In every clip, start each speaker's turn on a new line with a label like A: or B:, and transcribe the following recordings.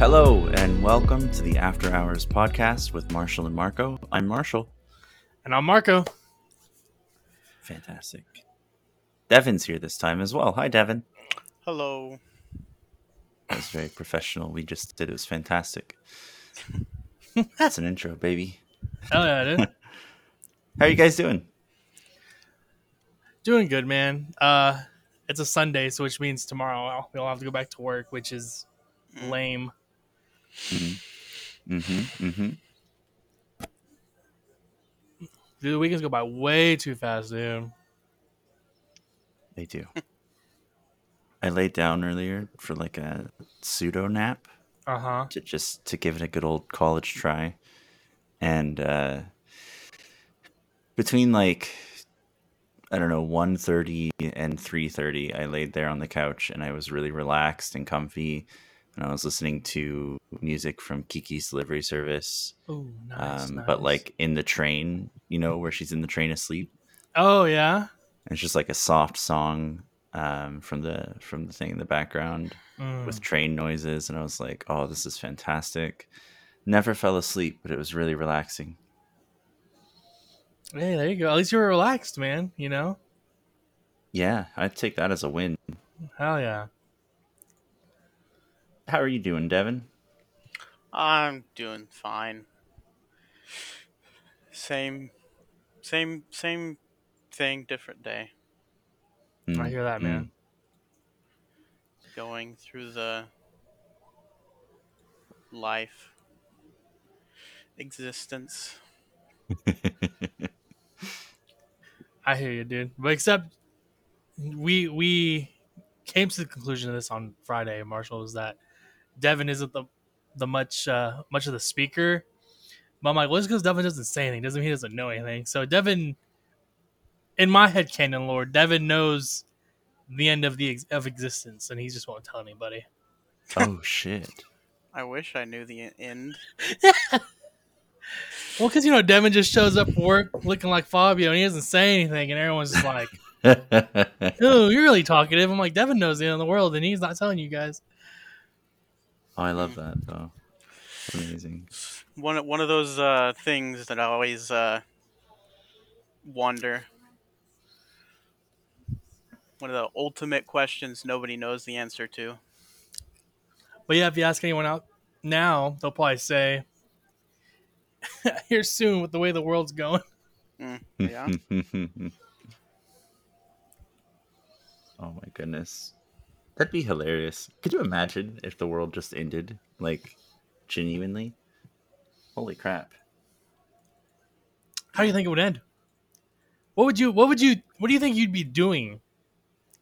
A: Hello, and welcome to the After Hours podcast with Marshall and Marco. I'm Marshall.
B: And I'm Marco.
A: Fantastic. Devon's here this time as well. Hi, Devon.
C: Hello.
A: That was very professional. We just did. It was fantastic. That's an intro, baby.
B: Hell yeah, dude.
A: How are you guys doing?
B: Doing good, man. Uh, it's a Sunday, so which means tomorrow we'll have to go back to work, which is lame.
A: Mm-hmm. Mm-hmm.
B: Dude, the weekends go by way too fast, dude.
A: They do. I laid down earlier for like a pseudo nap
B: Uh huh.
A: to just to give it a good old college try, and uh, between like I don't know 1.30 and 3.30 I laid there on the couch and I was really relaxed and comfy and I was listening to music from Kiki's delivery service
B: Oh, nice,
A: um,
B: nice.
A: but like in the train you know where she's in the train asleep
B: oh yeah.
A: and it's just like a soft song um, from the from the thing in the background
B: Mm.
A: with train noises and I was like oh this is fantastic never fell asleep but it was really relaxing
B: Hey, there you go. At least you were relaxed, man. You know.
A: yeah I'd take that as a win
B: Hell yeah.
A: How are you doing Devon
C: I'm doing fine. Same, same, same thing, different day. Hmm.
B: I hear that, hmm. man.
C: Going through the life, existence.
B: I hear you, dude. But except we we came to the conclusion of this on Friday, Marshall, is that Devon isn't the the much uh much of the speaker. But I'm like, well, just because Devon doesn't say anything doesn't mean he doesn't know anything. So Devon in my head canon lord, Devon knows the end of the ex- of existence and he just won't tell anybody.
A: oh shit
C: I wish I knew the end.
B: Well, because you know Devon just shows up for work looking like Fabio and he doesn't say anything, and everyone's just like, "Oh, you're really talkative." I'm like, Devon knows the end of the world, and he's not telling you guys.
A: Oh I love that though amazing
C: One of- one of those uh, things that I always uh, wonder. One of the ultimate questions nobody knows the answer to.
B: But yeah, if you ask anyone out now, they'll probably say, "Here soon with the way the world's going."
C: Mm, yeah.
A: oh my goodness that'd be hilarious could you imagine if the world just ended like genuinely holy crap
B: How do you think it would end? What would you? What would you? What do you think you'd be doing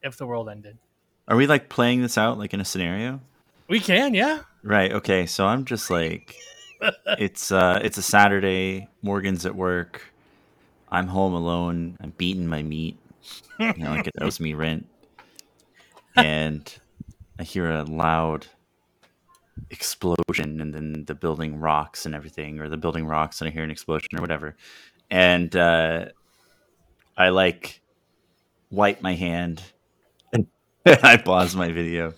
B: if the world ended?
A: are we like playing this out like in a scenario
B: We can, yeah.
A: Right. Okay. So I'm just like, it's uh, it's a Saturday. Morgan's at work. I'm home alone. I'm beating my meat. You know, like it owes me rent. And I hear a loud explosion, and then the building rocks and everything, or the building rocks, and I hear an explosion or whatever. And uh, I like wipe my hand. and I pause my video.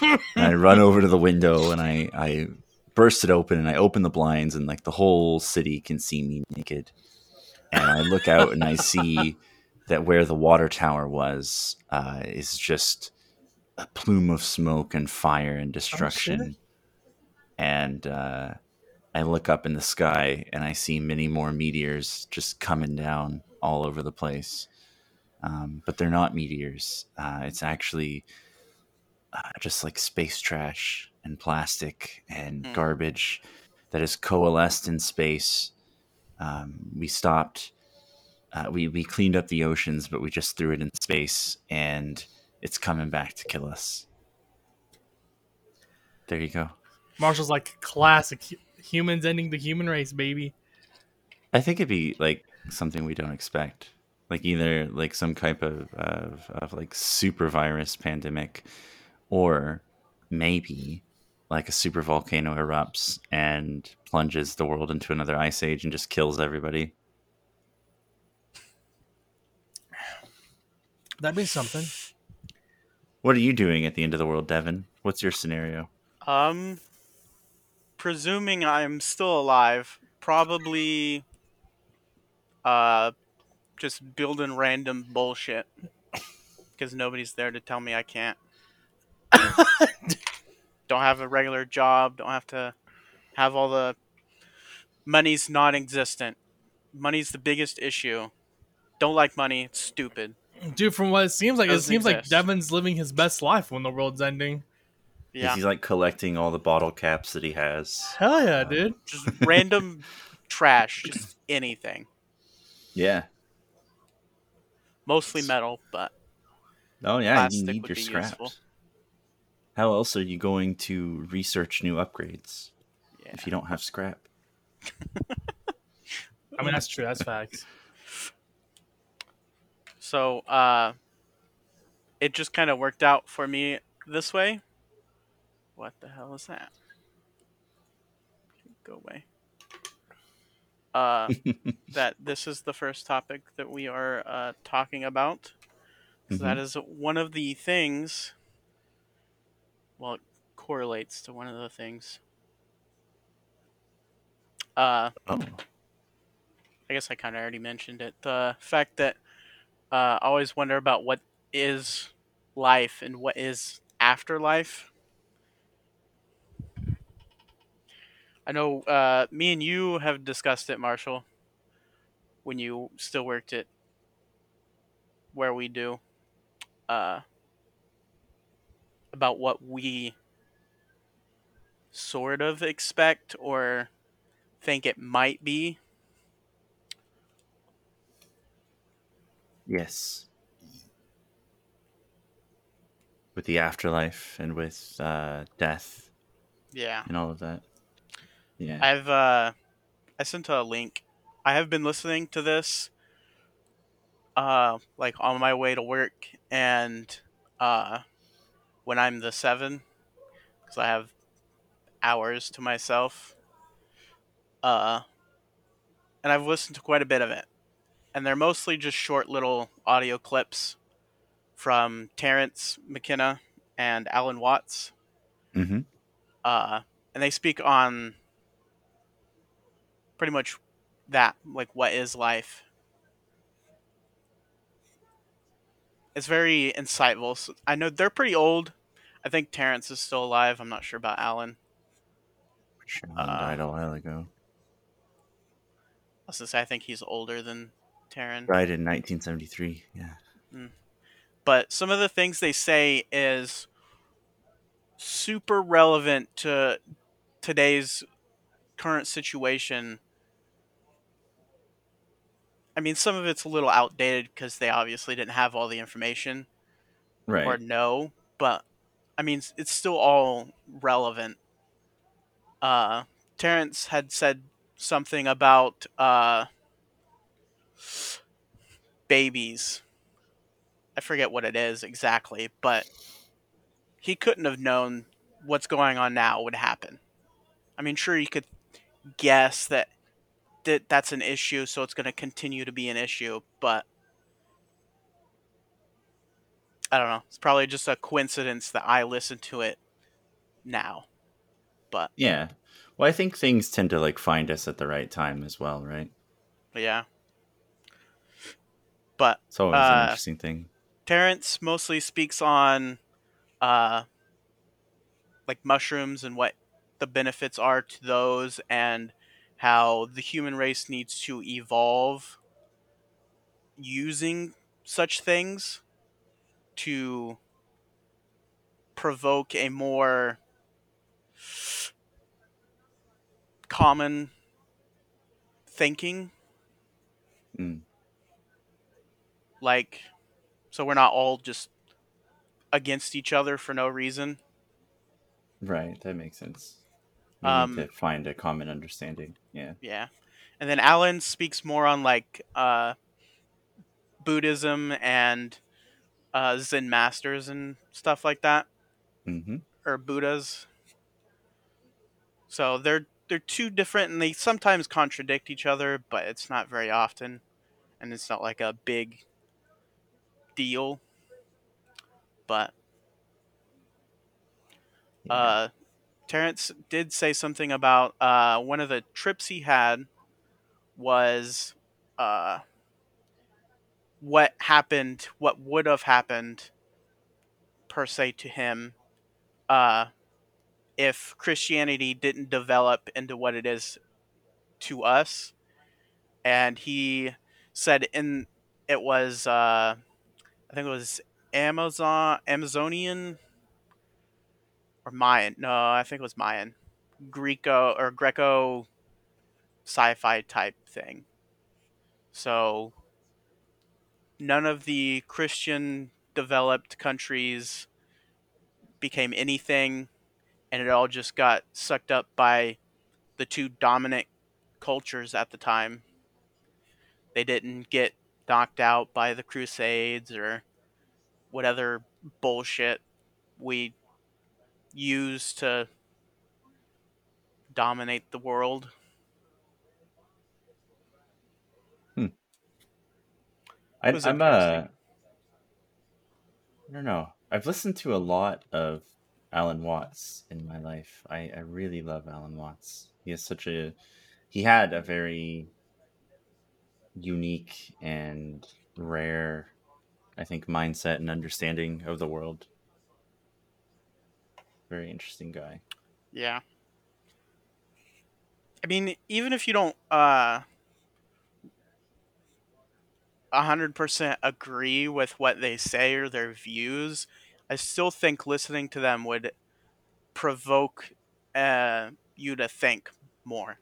A: And I run over to the window and I, I burst it open and I open the blinds and like the whole city can see me naked. And I look out and I see that where the water tower was uh, is just a plume of smoke and fire and destruction. and uh, I look up in the sky and I see many more meteors just coming down all over the place. Um, but they're not meteors. Uh, it's actually uh, just like space trash and plastic and
C: Hmm.
A: garbage that has coalesced in space. Um, we stopped. Uh, we we cleaned up the oceans, but we just threw it in space, and it's coming back to kill us. There you go.
B: Marshall's like classic humans ending the human race, baby.
A: I think it'd be like something we don't expect, like either like some type of of, of like super virus pandemic, or maybe like a super volcano erupts and plunges the world into another ice age and just kills everybody.
B: That'd be something.
A: What are you doing at the end of the world, Devon? What's your scenario?
C: Um, presuming I'm still alive, probably uh just building random bullshit because nobody's there to tell me I can't. don't have a regular job, don't have to have all the money's non-existent. Money's the biggest issue. Don't like money, it's stupid.
B: Dude, from what it seems like, it
C: Doesn't
B: seems like. Devon's living his best life when the world's ending.
C: Yeah.
A: He's like collecting all the bottle caps that he has.
B: Hell yeah,
A: Uh,
B: dude.
C: Just random trash, just anything.
A: Yeah.
C: Mostly metal, but
A: Oh yeah, you need your
C: be
A: scraps.
C: useful.
A: How else are you going to research new upgrades
C: yeah.
A: if you don't have scrap?
B: I mean, that's true. That's facts.
C: So, uh, it just kind of worked out for me this way. What the hell is that? Go away. Uh, that this is the first topic that we are uh, talking about. So that is one of the things. Well, it correlates to one of the things. Uh,
A: Oh,
C: I guess I kind of already mentioned it. The fact that uh, I always wonder about what is life and what is afterlife. I know uh, me and you have discussed it, Marshall, when you still worked at where we do, uh, about what we sort of expect or think it might be.
A: Yes. With the afterlife and with uh, death
C: Yeah.
A: and all of that. Yeah.
C: I've uh I sent a link. I have been listening to this uh like on my way to work and uh when I'm the 7 cuz I have hours to myself. Uh and I've listened to quite a bit of it. And they're mostly just short little audio clips from Terence McKenna and Alan Watts
A: mm-hmm.
C: uh, and they speak on pretty much that, like what is life. It's very insightful. So I know they're pretty old. I think Terrence is still alive. I'm not sure about Alan.
A: Alan
C: Uh,
A: died a while ago.
C: I was say I think he's older than Taryn.
A: Died in 1973. Yeah.
C: but some of the things they say is super relevant to today's current situation. I mean, some of it's a little outdated because they obviously didn't have all the information
A: Right.
C: or know, but I mean, it's still all relevant. Uh, Terence had said something about uh, babies. I forget what it is exactly, but he couldn't have known what's going on now would happen. I mean, sure, you could guess that, that that's an issue, so it's going to continue to be an issue, but I don't know. It's probably just a coincidence that I listen to it now. But,
A: Yeah. Well, I think things tend to like find us at the right time as well, right?
C: yeah. But
A: It's always
C: Uh,
A: an interesting thing.
C: Terence mostly speaks on uh like mushrooms and what the benefits are to those and how the human race needs to evolve using such things to provoke a more common thinking
A: Mm.
C: Like so we're not all just against each other for no reason
A: Right. That makes sense. We
C: Um,
A: need to find a common understanding. Yeah.
C: yeah and then alan speaks more on like uh buddhism and uh zen masters and stuff like that
A: Mm-hmm.
C: or buddhas so they're they're two different and they sometimes contradict each other but it's not very often and it's not like a big deal but uh Terence did say something about uh, one of the trips he had was uh, what happened, what would have happened per se to him uh, if Christianity didn't develop into what it is to us. And he said in it was uh, I think it was Amazon Amazonian or Mayan. No, I think it was Mayan. Greco or Greco sci-fi type thing. So none of the Christian developed countries became anything and it all just got sucked up by the two dominant cultures at the time. They didn't get knocked out by the crusades or what other bullshit we use to dominate the world.
A: I, I'm uh. I don't know. I've listened to a lot of Alan Watts in my life. I, I really love Alan Watts. He has such a he had a very unique and rare, I think, mindset and understanding of the world. Very interesting guy.
C: Yeah. I mean, even if you don't uh 100% agree with what they say or their views, I still think listening to them would provoke uh, you to think more.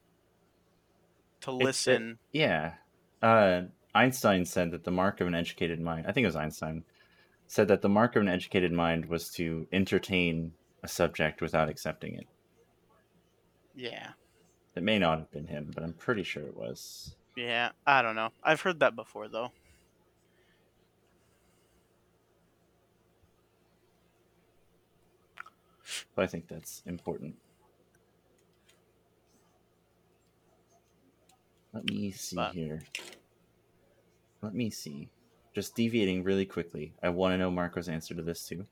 C: To
A: it-
C: listen.
A: yeah. Uh, Einstein said that the mark of an educated mind, I think it was Einstein, said that the mark of an educated mind was to entertain a subject without accepting it.
C: yeah.
A: It may not have been him, but I'm pretty sure it was.
C: Yeah. I don't know. I've heard that before, though.
A: So I think that's important. Let me see
C: But-
A: here. Let me see. Just deviating really quickly. I want to know Marco's answer to this too.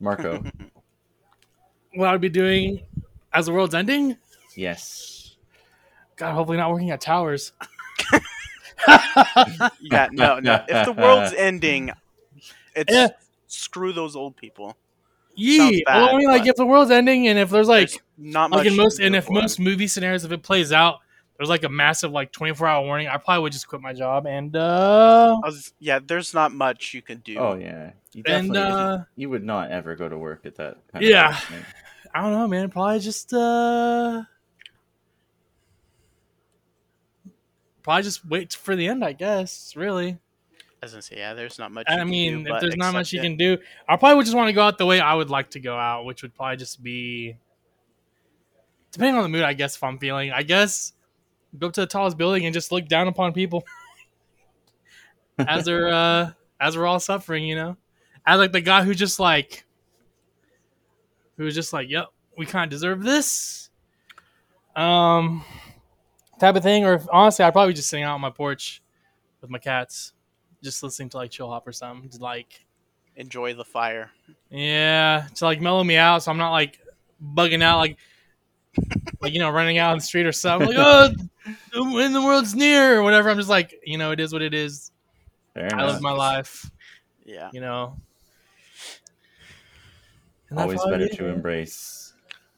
A: Marco,
B: What I'd be doing as the world's ending?
A: yes.
B: God, hopefully not working at towers.
C: yeah, no, no. If the world's ending, it's
B: Yeah.
C: screw those old people.
B: Yee.
C: bad,
B: well, I mean, like if the world's ending and if there's like
C: There's not
B: like
C: much.
B: in most and if most movie scenarios if it plays out there's like a massive like 24 hour warning i probably would just quit my job and uh
C: was, yeah, there's not much you can do.
A: Oh yeah. You
B: and uh
A: you would not ever go to work at that kind
B: Yeah.
A: of
B: i don't know man probably just uh probably just wait for the end i guess really
C: I was gonna say, yeah, there's not much. you
B: i
C: can
B: mean
C: do
B: if there's not much
C: accept
B: you
C: it.
B: can do i probably would just want to go out the way i would like to go out which would probably just be depending on the mood i guess if i'm feeling i guess go up to the tallest building and just look down upon people as they're uh as we're all suffering, you know? As like the guy who just like who was just like, Yep, we kinda deserve this. Um type of thing, or honestly I'd probably just sitting out on my porch with my cats, just listening to like chill hop or something. to like
C: Enjoy the fire.
B: yeah, to like mellow me out so I'm not like bugging out like like you know, running out on the street or something. Like, oh when the world's near or whatever. I'm just like, you know, it is what it is.
A: Fair
B: I
A: enough.
B: live my life.
C: Yeah.
B: you know. And that's
A: Always better to embrace.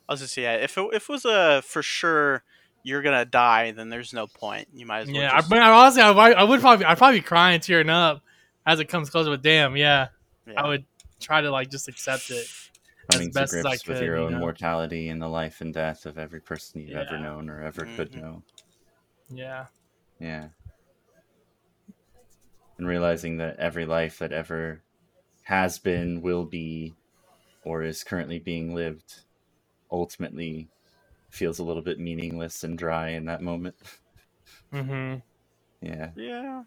C: I was just say, yeah, if it, if it was a for sure you're gonna die, then there's no point. You might as well.
B: Yeah, I,
C: just,
B: but honestly, I, would- I would probably, I'd probably be crying, tearing up as it comes closer. But damn, yeah,
C: yeah.
B: I would try to like just accept it. As
A: Coming to
B: best as I
A: grips with
B: could,
A: your
B: you
A: own
B: know?
A: mortality and the life and death of every person you've ever known or ever could
C: Mhm.
A: know.
B: Yeah,
A: Yeah. And realizing that every life that ever has been, will be, or is currently being lived ultimately feels a little bit meaningless and dry in that moment.
B: mm-hmm.
A: Yeah.
C: Yeah.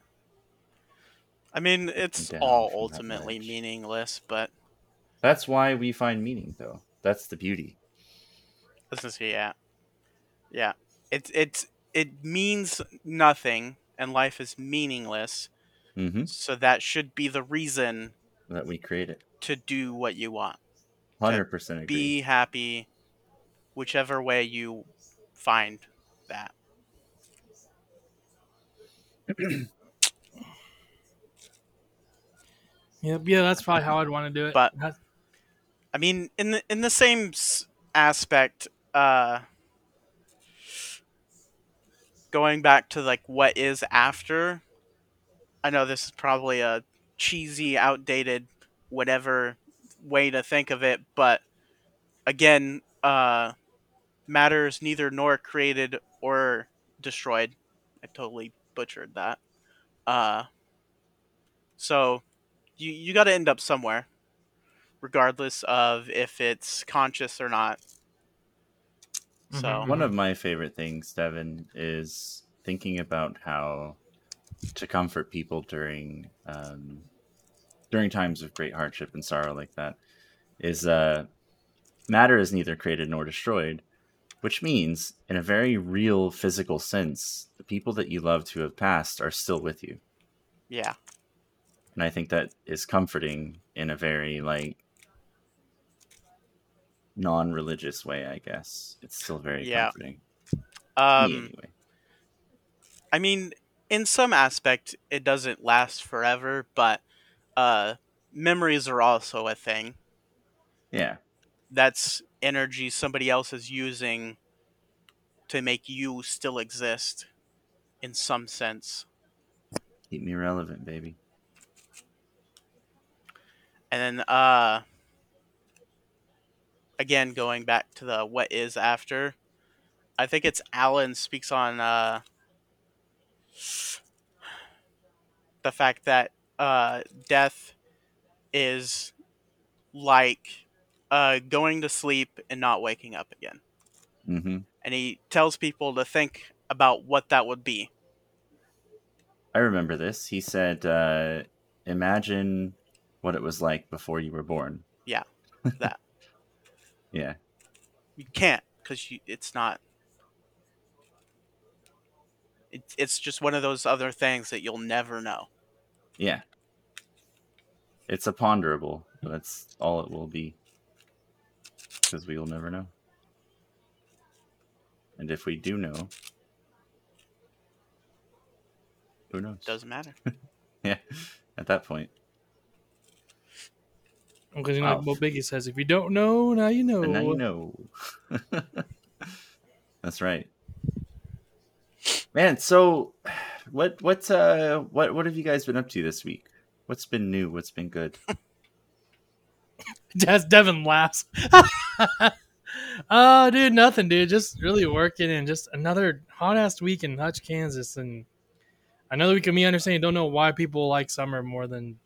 C: I mean, it's all ultimately meaningless, but
A: That's why we find meaning, though. That's the beauty.
C: this is yeah, yeah. It's it's it means nothing, and life is meaningless.
A: hmm
C: So that should be the reason
A: That we create it.
C: to do what you want.
A: 100%
C: Be happy, whichever way you find that.
B: Yep, yeah, that's probably how I'd want to do it.
C: But-
B: That's-
C: I mean, in the in the same aspect, uh, going back to like what is after. I know this is probably a cheesy, outdated, whatever way to think of it, but again, uh, matter is neither nor created or destroyed. I totally butchered that. Uh, so you you got to end up somewhere regardless of if it's conscious or not. So
B: Mhm.
A: One of my favorite things, Devon, is thinking about how to comfort people during um, during times of great hardship and sorrow like that is uh, matter is neither created nor destroyed, which means, in a very real physical sense, the people that you love to have passed are still with you,
C: yeah,
A: and I think that is comforting in a very like non-religious way. I guess it's still very
C: Yeah.
A: comforting. Me,
C: um,
A: anyway.
C: I mean, in some aspect, it doesn't last forever, but uh, memories are also a thing.
A: Yeah.
C: That's energy somebody else is using to make you still exist, in some sense.
A: Keep me relevant, baby.
C: And then, uh, again, going back to the what is after, I think it's Alan speaks on uh, the fact that uh, death is like uh, going to sleep and not waking up again.
A: hmm
C: And he tells people to think about what that would be.
A: I remember this. He said, uh, "Imagine what it was like before you were born."
C: Yeah, that.
A: Yeah,
C: You can't because it's not. It, it's just one of those other things that you'll never know.
A: yeah. It's a ponderable, that's all it will be, because we will never know. And if we do know, who knows?
C: Doesn't matter.
A: Yeah, at that point.
B: Because you know,
A: Wow.
B: like what Biggie says, if you don't know, now you know.
A: And now you know. That's right. Man, so what what uh what what have you guys been up to this week? What's been new? What's been good?
B: As Devon laughs. oh, dude, nothing, dude. Just really working and just another hot ass week in Hutch, Kansas. And another week of me understanding, don't know why people like summer more than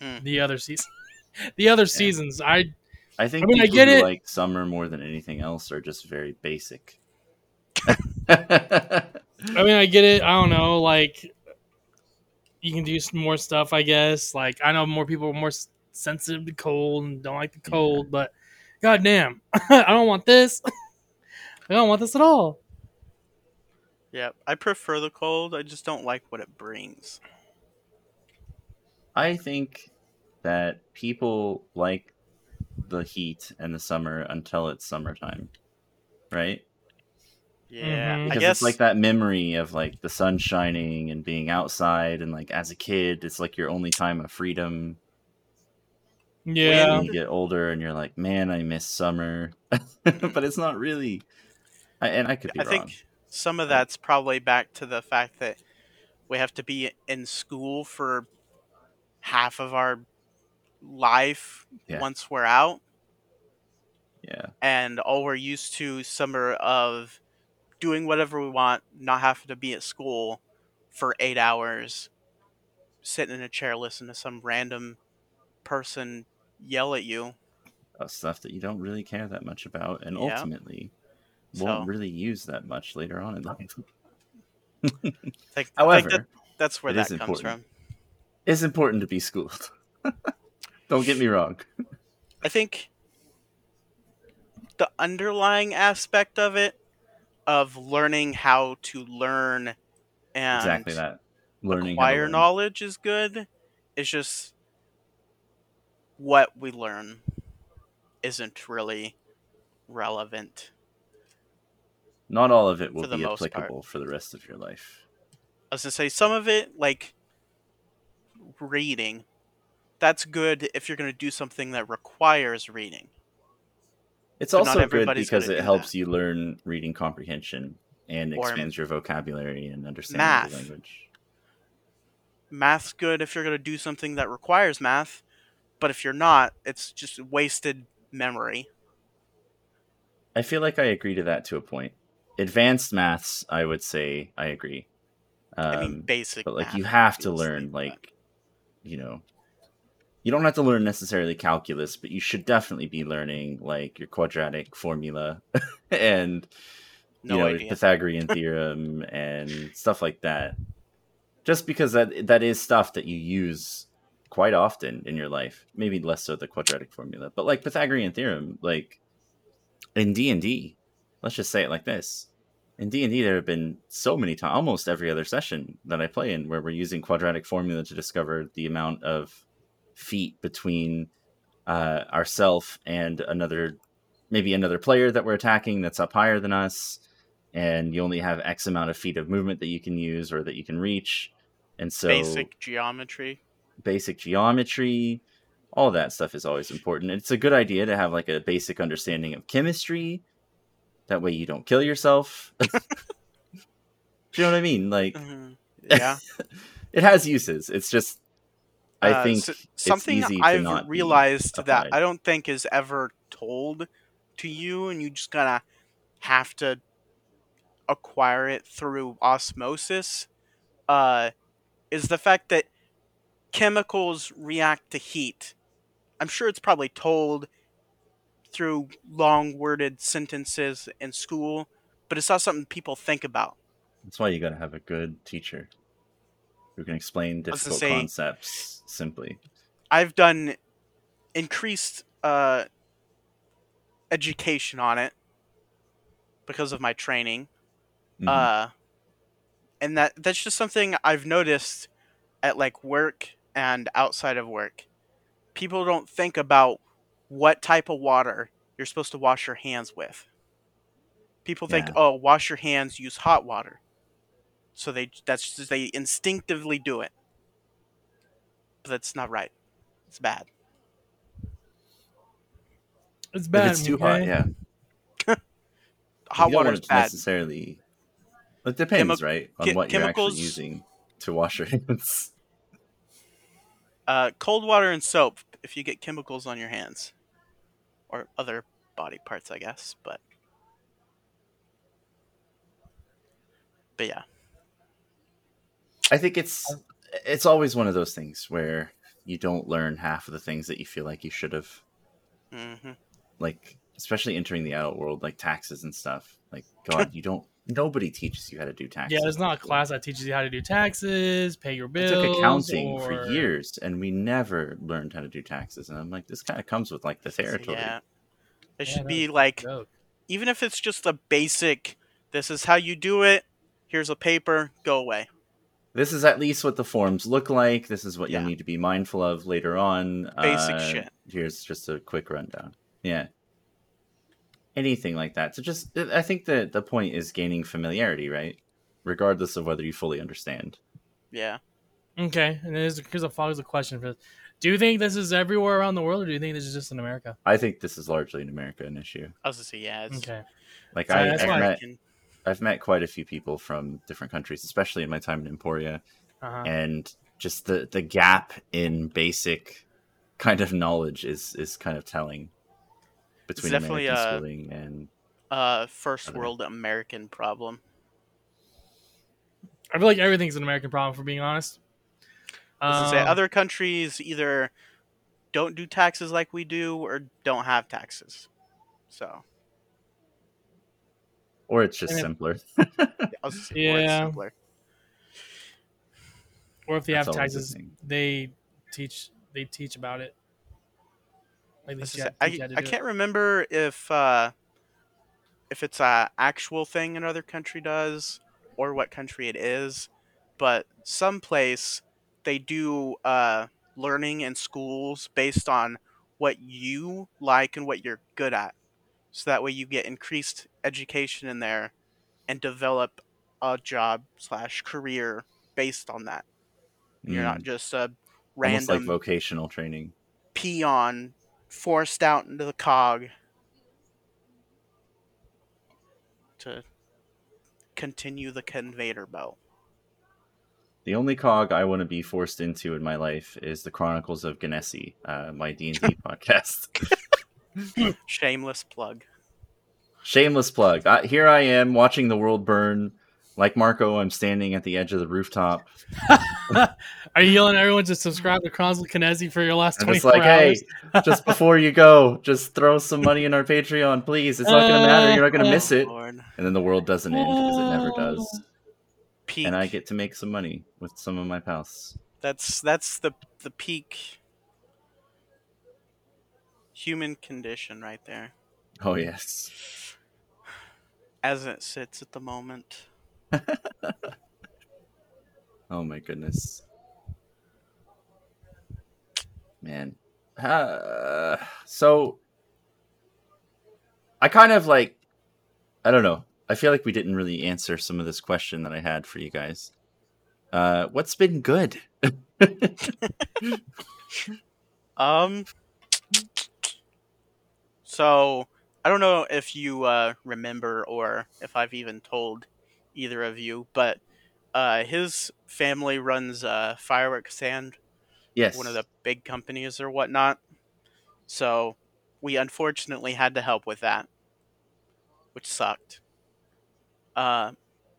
C: Mm.
B: the other season. the other seasons, I
A: I think
B: I mean, I
A: people
B: get it.
A: like summer more than anything else are just very basic.
B: I mean, I get it. I don't know. Like, you can do some more stuff, I guess. Like, I know more people are more sensitive to cold and don't like the
A: Yeah.
B: cold, but goddamn, I don't want this. I don't want this at all.
C: Yeah, I prefer the cold. I just don't like what it brings.
A: I think that people like the heat and the summer until it's summertime. Right?
C: Yeah,
B: Mhm.
C: I
A: because
C: guess
A: it's like that memory of like the sun shining and being outside and like as a kid it's like your only time of freedom
B: Yeah.
A: when you get older and you're like man i miss summer but it's not really I, and i could be wrong.
C: I
A: wrong
C: think some of that's probably back to the fact that we have to be in school for half of our life
A: Yeah.
C: once we're out,
A: yeah
C: and all we're used to summer of doing whatever we want, not having to be at school for eight hours, sitting in a chair listening to some random person yell at you.
A: stuff that you don't really care that much about and
C: Yeah.
A: ultimately won't really use that much later on in life
C: Like,
A: However,
C: like that, that's where that comes
A: important.
C: from.
A: it's important to be schooled don't get me wrong
C: I think the underlying aspect of it, of learning how to learn and
A: exactly that learning
C: acquire
A: learn.
C: knowledge is good. It's just what we learn isn't really relevant.
A: Not all of it will be
C: most part.
A: applicable for the rest of your life.
C: I was gonna say some of it, like reading, that's good if you're gonna do something that requires reading.
A: It's
C: But
A: also good because it helps
C: that.
A: you learn reading comprehension and
C: Or
A: expands your vocabulary and understanding
C: math.
A: of the language.
C: Math's good if you're gonna do something that requires math, but if you're not, it's just wasted memory.
A: I feel like I agree to that to a point. Advanced maths, I would say I agree. Um,
C: I mean, basic.
A: but like you have to learn like you know you don't have to learn necessarily calculus but you should definitely be learning like your quadratic formula and
C: no
A: you know
C: idea.
A: pythagorean theorem and stuff like that just because that that is stuff that you use quite often in your life maybe less so the quadratic formula but like pythagorean theorem like in d&d let's just say it like this in d&d there have been so many times almost every other session that i play in where we're using quadratic formula to discover the amount of feet between uh, ourself and another maybe another player that we're attacking that's up higher than us and you only have x amount of feet of movement that you can use or that you can reach and so
C: basic geometry.
A: basic geometry all that stuff is always important it's a good idea to have like a basic understanding of chemistry that way you don't kill yourself do you know what i mean like
C: Mhm. Yeah.
A: it has uses it's just i
C: Uh,
A: think
C: s-
A: it's
C: something I've realized that. I don't think is ever told to you, and you just gotta have to acquire it through osmosis. Uh, is the fact that chemicals react to heat. I'm sure it's probably told through long worded sentences in school, but it's not something people think about.
A: that's why you got to have a good teacher who can explain difficult
C: say-
A: concepts simply
C: I've done increased uh, education on it because of my training.
A: Mhm.
C: Uh, and that that's just something I've noticed at like work and outside of work. People don't think about what type of water you're supposed to wash your hands with. People think,
A: Yeah.
C: "Oh, wash your hands, use hot water." So they that's just, they instinctively do it. But that's not right. It's bad.
B: It's
A: if
B: bad.
A: it's too hot yeah
C: Hot water is bad.
A: necessarily it depends
C: Chemi-
A: right on
C: che-
A: what you're actually using to wash your hands
C: Uh, cold water and soap if you get chemicals on your hands or other body parts, I guess. But but yeah,
A: I think it's it's always one of those things where you don't learn half of the things that you feel like you should have.
C: hmm
A: Like especially entering the adult world, like taxes and stuff. Like God, you don't. Nobody teaches you how to do taxes.
B: Yeah, there's not a class that teaches you how to do taxes, pay your
A: I
B: bills.
A: took accounting for years, and we never learned how to do taxes. And I'm like, this kind of comes with like the territory.
C: yeah, it
B: Yeah,
C: should
B: no,
C: be like
B: Joke.
C: even if it's just a basic. This is how you do it. Here's a paper. Go away.
A: This is at least what the forms look like. This is what
C: Yeah.
A: you'll need to be mindful of later on.
C: Basic
A: Uh,
C: shit.
A: Here's just a quick rundown. Yeah. Anything like that. So just, I think the the point is gaining familiarity, right? Regardless of whether you fully understand.
C: Yeah.
B: Okay, and here's, here's a here's a question for this. Do you think this is everywhere around the world, or do you think this is just in America?
A: I think this is largely in America an issue.
C: I was gonna say yeah. It's
B: Okay.
A: Like
B: So
A: I,
B: that's
A: I've met
C: can-
A: I've met quite a few people from different countries, especially in my time in Emporia,
B: Uh-huh.
A: and just the the gap in basic kind of knowledge is is kind of telling between
C: definitely,
A: American
C: uh,
A: schooling and
C: uh first
A: Other-
C: world American problem.
B: I feel like everything's an American problem, for being honest.
C: I say
B: Um,
C: other countries either don't do taxes like we do or don't have taxes. So
A: or it's just
B: And
A: simpler.
C: I was gonna or
B: Yeah.
C: simpler.
B: or if they
A: That's
B: have
A: always
B: taxes, they teach they teach about it. Like they
C: I was
B: teach,
C: gonna
B: how-
C: say,
B: teach you
C: I, I can't remember if uh, if it's a actual thing another country does or what country it is, but some place they do uh, learning in schools based on what you like and what you're good at. So that way you get increased education in there and develop a job slash career based on that. You're not
A: Mm,
C: just a
A: almost like vocational training.
C: peon forced out into the cog to continue the conveyor belt.
A: The only cog I want to be forced into in my life is the Chronicles of Ganesi, uh, my D and D podcast.
C: Shameless plug.
A: Shameless plug. I, here I am watching the world burn. Like Marco, I'm standing at the edge of the rooftop.
B: Are you yelling at everyone to subscribe to Chronicle Kinesi for your last
A: I'm
B: twenty
A: just
B: four
A: like, hey,
B: hours?
A: just before you go, just throw some money in our Patreon, please. It's not going to uh, matter. You're not going to oh, miss it.
C: Lord.
A: And then the world doesn't end because it never oh. does.
C: Peak.
A: And I get to make some money with some of my pals.
C: That's that's the the peak human condition right there,
A: Oh, yes.
C: as it sits at the moment.
A: Oh, my goodness. Man. Uh, so, I kind of like, I don't know. I feel like we didn't really answer some of this question that I had for you guys. Uh, what's been good?
C: Um. So I don't know if you uh, remember or if I've even told either of you, but uh, his family runs uh, Fireworks Sand,
A: yes.
C: one of the big companies or whatnot. So we unfortunately had to help with that, which sucked. Uh,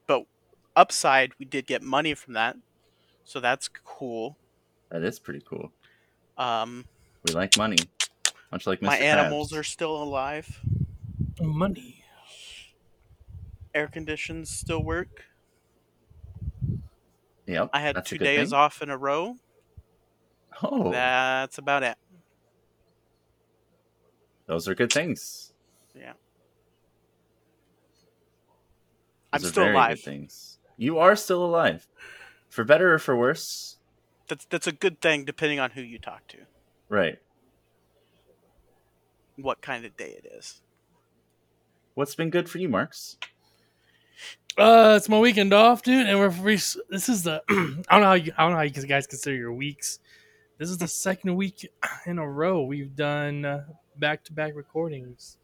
C: but upside, we did get money from that, so that's cool.
A: That is pretty cool.
C: Um,
A: We like money, much like Mr.
C: my animals are still alive.
B: Money.
C: Air conditions still work.
A: Yep.
C: I had
A: that's a
C: two
A: good
C: days
A: thing.
C: off in a row.
A: Oh,
C: That's about it.
A: those are good things.
C: Yeah.
A: Those
C: I'm
A: are
C: still
A: very
C: alive.
A: Good things. You are still alive, for better or for worse.
C: That's that's a good thing depending on who you talk to.
A: Right.
C: What kind of day it is.
A: What's been good for you, Marks?
B: Uh, it's my weekend off, dude, and we're we, this is the I don't know how you, I don't know how you guys consider your weeks. This is the second week in a row we've done back to back recordings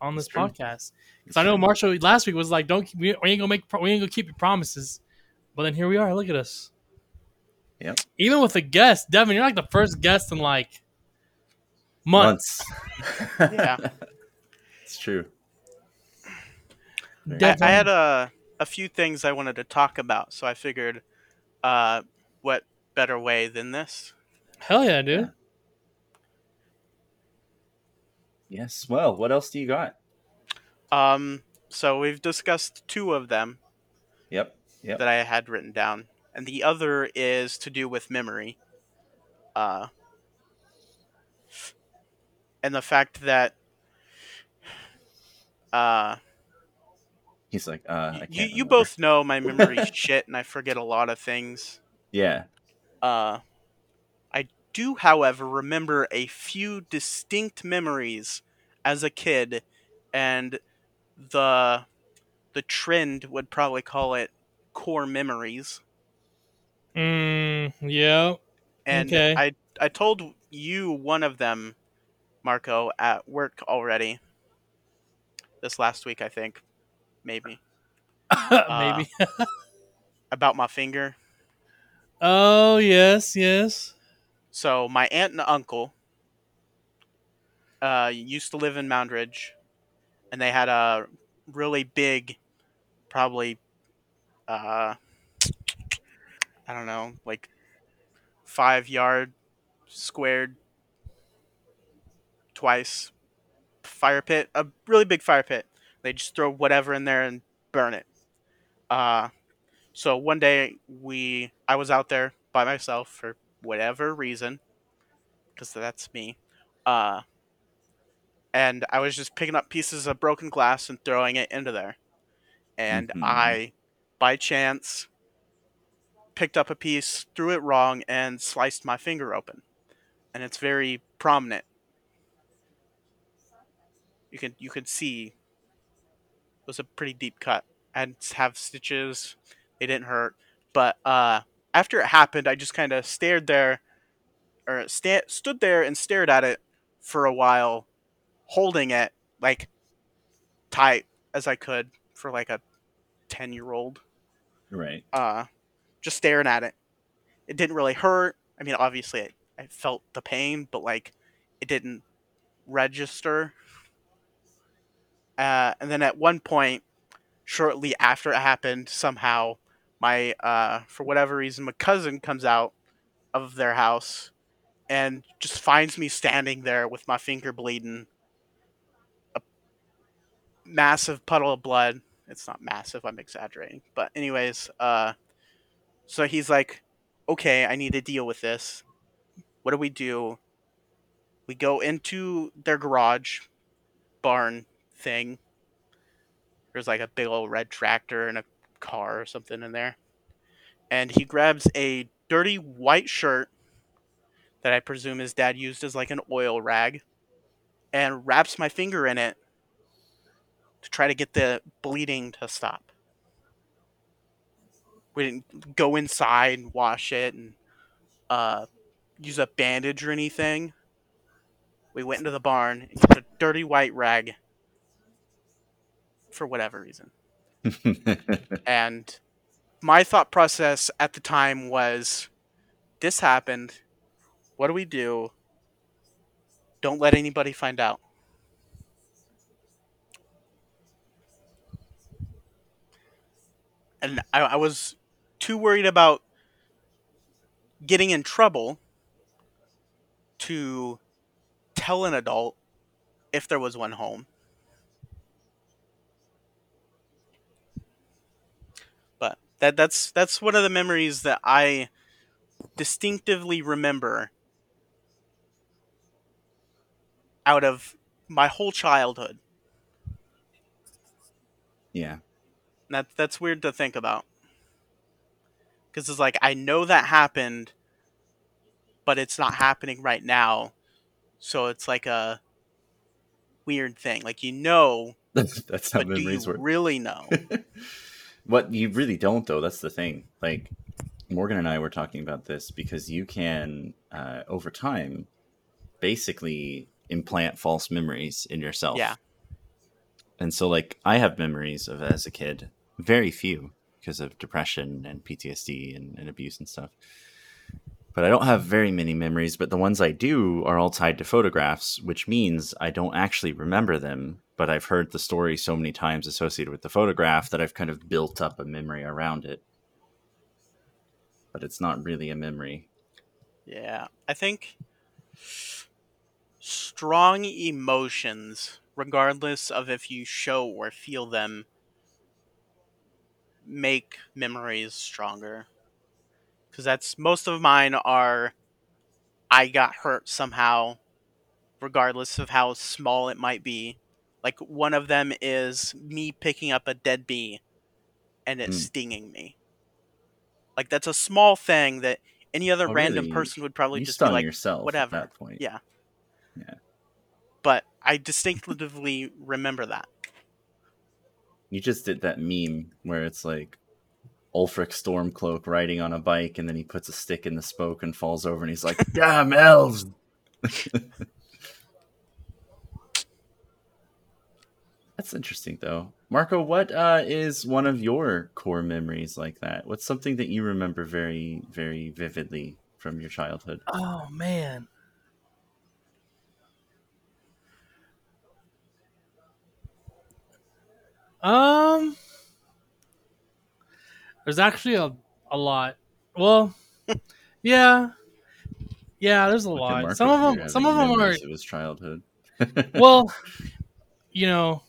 B: on this
A: It's
B: podcast. Because I know Marshall last week was like, "Don't keep- we, we ain't gonna make we ain't gonna keep your promises," but then here we are. Look at us.
A: Yep.
B: Even with a guest, Devon, you're like the first guest in like months.
C: Yeah.
A: it's true. Right.
C: I, I had a a few things I wanted to talk about, so I figured, uh, what better way than this?
B: hell yeah, dude.
A: Yes. Well, what else do you got?
C: Um, so we've discussed two of them
A: Yep. Yep.
C: that I had written down, and the other is to do with memory. Uh, and the fact that uh,
A: He's like, uh, I
C: you
A: can't
C: you
A: remember.
C: both know my memory's shit, and I forget a lot of things.
A: Yeah.
C: Uh, I do, however, remember a few distinct memories as a kid, and the the trend would probably call it core memories.
B: Mm, yeah.
C: And
B: Okay.
C: I I told you one of them, Marco, at work already. This last week, I think, maybe
B: Maybe.
C: about my finger.
B: oh yes, yes.
C: So my aunt and uncle uh, used to live in Moundridge, and they had a really big, probably, uh, I don't know, like five yard squared twice fire pit, a really big fire pit. They just throw whatever in there and burn it. Uh, so one day we, I was out there by myself for whatever reason, because that's me. Uh, and I was just picking up pieces of broken glass and throwing it into there. And
A: Mhm.
C: I, by chance, picked up a piece, threw it wrong, and sliced my finger open. And it's very prominent. You can you could see it was a pretty deep cut. and have stitches. They didn't hurt, but uh, after it happened, I just kind of stared there, or sta- stood there and stared at it for a while, holding it like tight as I could for like a ten year old.
A: Right.
C: Uh, just staring at it. It didn't really hurt. I mean, obviously, I, I felt the pain, but like, it didn't register. Uh, and then at one point, shortly after it happened, somehow my uh, for whatever reason, my cousin comes out of their house and just finds me standing there with my finger bleeding, a massive puddle of blood. It's not massive. I'm exaggerating, but anyways, uh, so he's like, "Okay, I need to deal with this. What do we do?" We go into their garage barn thing. There's like a big old red tractor and a car or something in there. And he grabs a dirty white shirt that I presume his dad used as like an oil rag and wraps my finger in it to try to get the bleeding to stop. We didn't go inside and wash it and uh, use a bandage or anything. We went into the barn and put a dirty white rag for whatever reason. And my thought process at the time was this happened. What do we do? Don't let anybody find out. And I, I was too worried about getting in trouble to tell an adult if there was one home. But that that's that's one of the memories that I distinctively remember out of my whole childhood.
A: yeah.
C: That that's weird to think about. Cuz it's like I know that happened but it's not happening right now. So it's like a weird thing. Like you know,
A: That's that's how
C: but do you
A: work.
C: really know?
A: what you really don't though, that's the thing. Like Morgan and I were talking about this because you can uh, over time basically implant false memories in yourself.
C: Yeah.
A: And so like I have memories of as a kid, very few because of depression and PTSD and, and abuse and stuff. But I don't have very many memories, but the ones I do are all tied to photographs, which means I don't actually remember them, but I've heard the story so many times associated with the photograph that I've kind of built up a memory around it. But it's not really a memory.
C: Yeah, I think strong emotions, regardless of if you show or feel them, make memories stronger. Because that's most of mine are I got hurt somehow, regardless of how small it might be. Like one of them is me picking up a dead bee and it
A: Hmm.
C: stinging me. Like that's a small thing that any other
A: Oh,
C: random
A: really?
C: person would probably
A: you
C: just be like,
A: yourself
C: whatever.
A: at that point.
C: Yeah.
A: Yeah.
C: But I distinctively remember that.
A: You just did that meme where it's like Ulfric Stormcloak riding on a bike and then he puts a stick in the spoke and falls over and he's like, Damn elves! That's interesting though. Marco, what uh, is one of your core memories like that? What's something that you remember very, very vividly from your childhood?
B: Oh man. Um There's actually a a lot. Well, yeah. Yeah, there's a lot.
A: Marco
B: Some of them some of them are
A: memories of his childhood.
B: well, you know,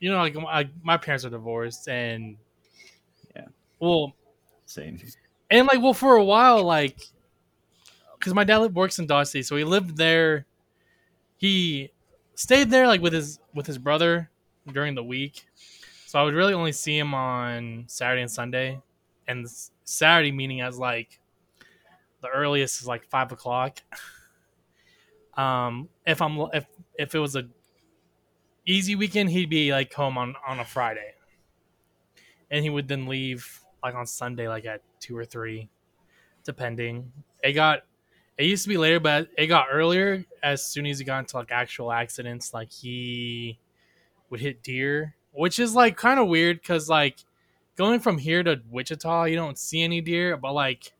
B: you know like my, my parents are divorced and
A: Yeah.
B: Well,
A: Same.
B: and like well for a while like because my dad works in dodge city so he lived there he stayed there like with his with his brother during the week so i would really only see him on saturday and sunday and saturday meaning as like the earliest is like five o'clock um if i'm if if it was a easy weekend he'd be like home on on a Friday, and he would then leave like on Sunday like at two or three, depending. It got it used to be later, but it got earlier as soon as he got into like actual accidents. Like he would hit deer, which is like kind of weird because like going from here to Wichita, you don't see any deer, but like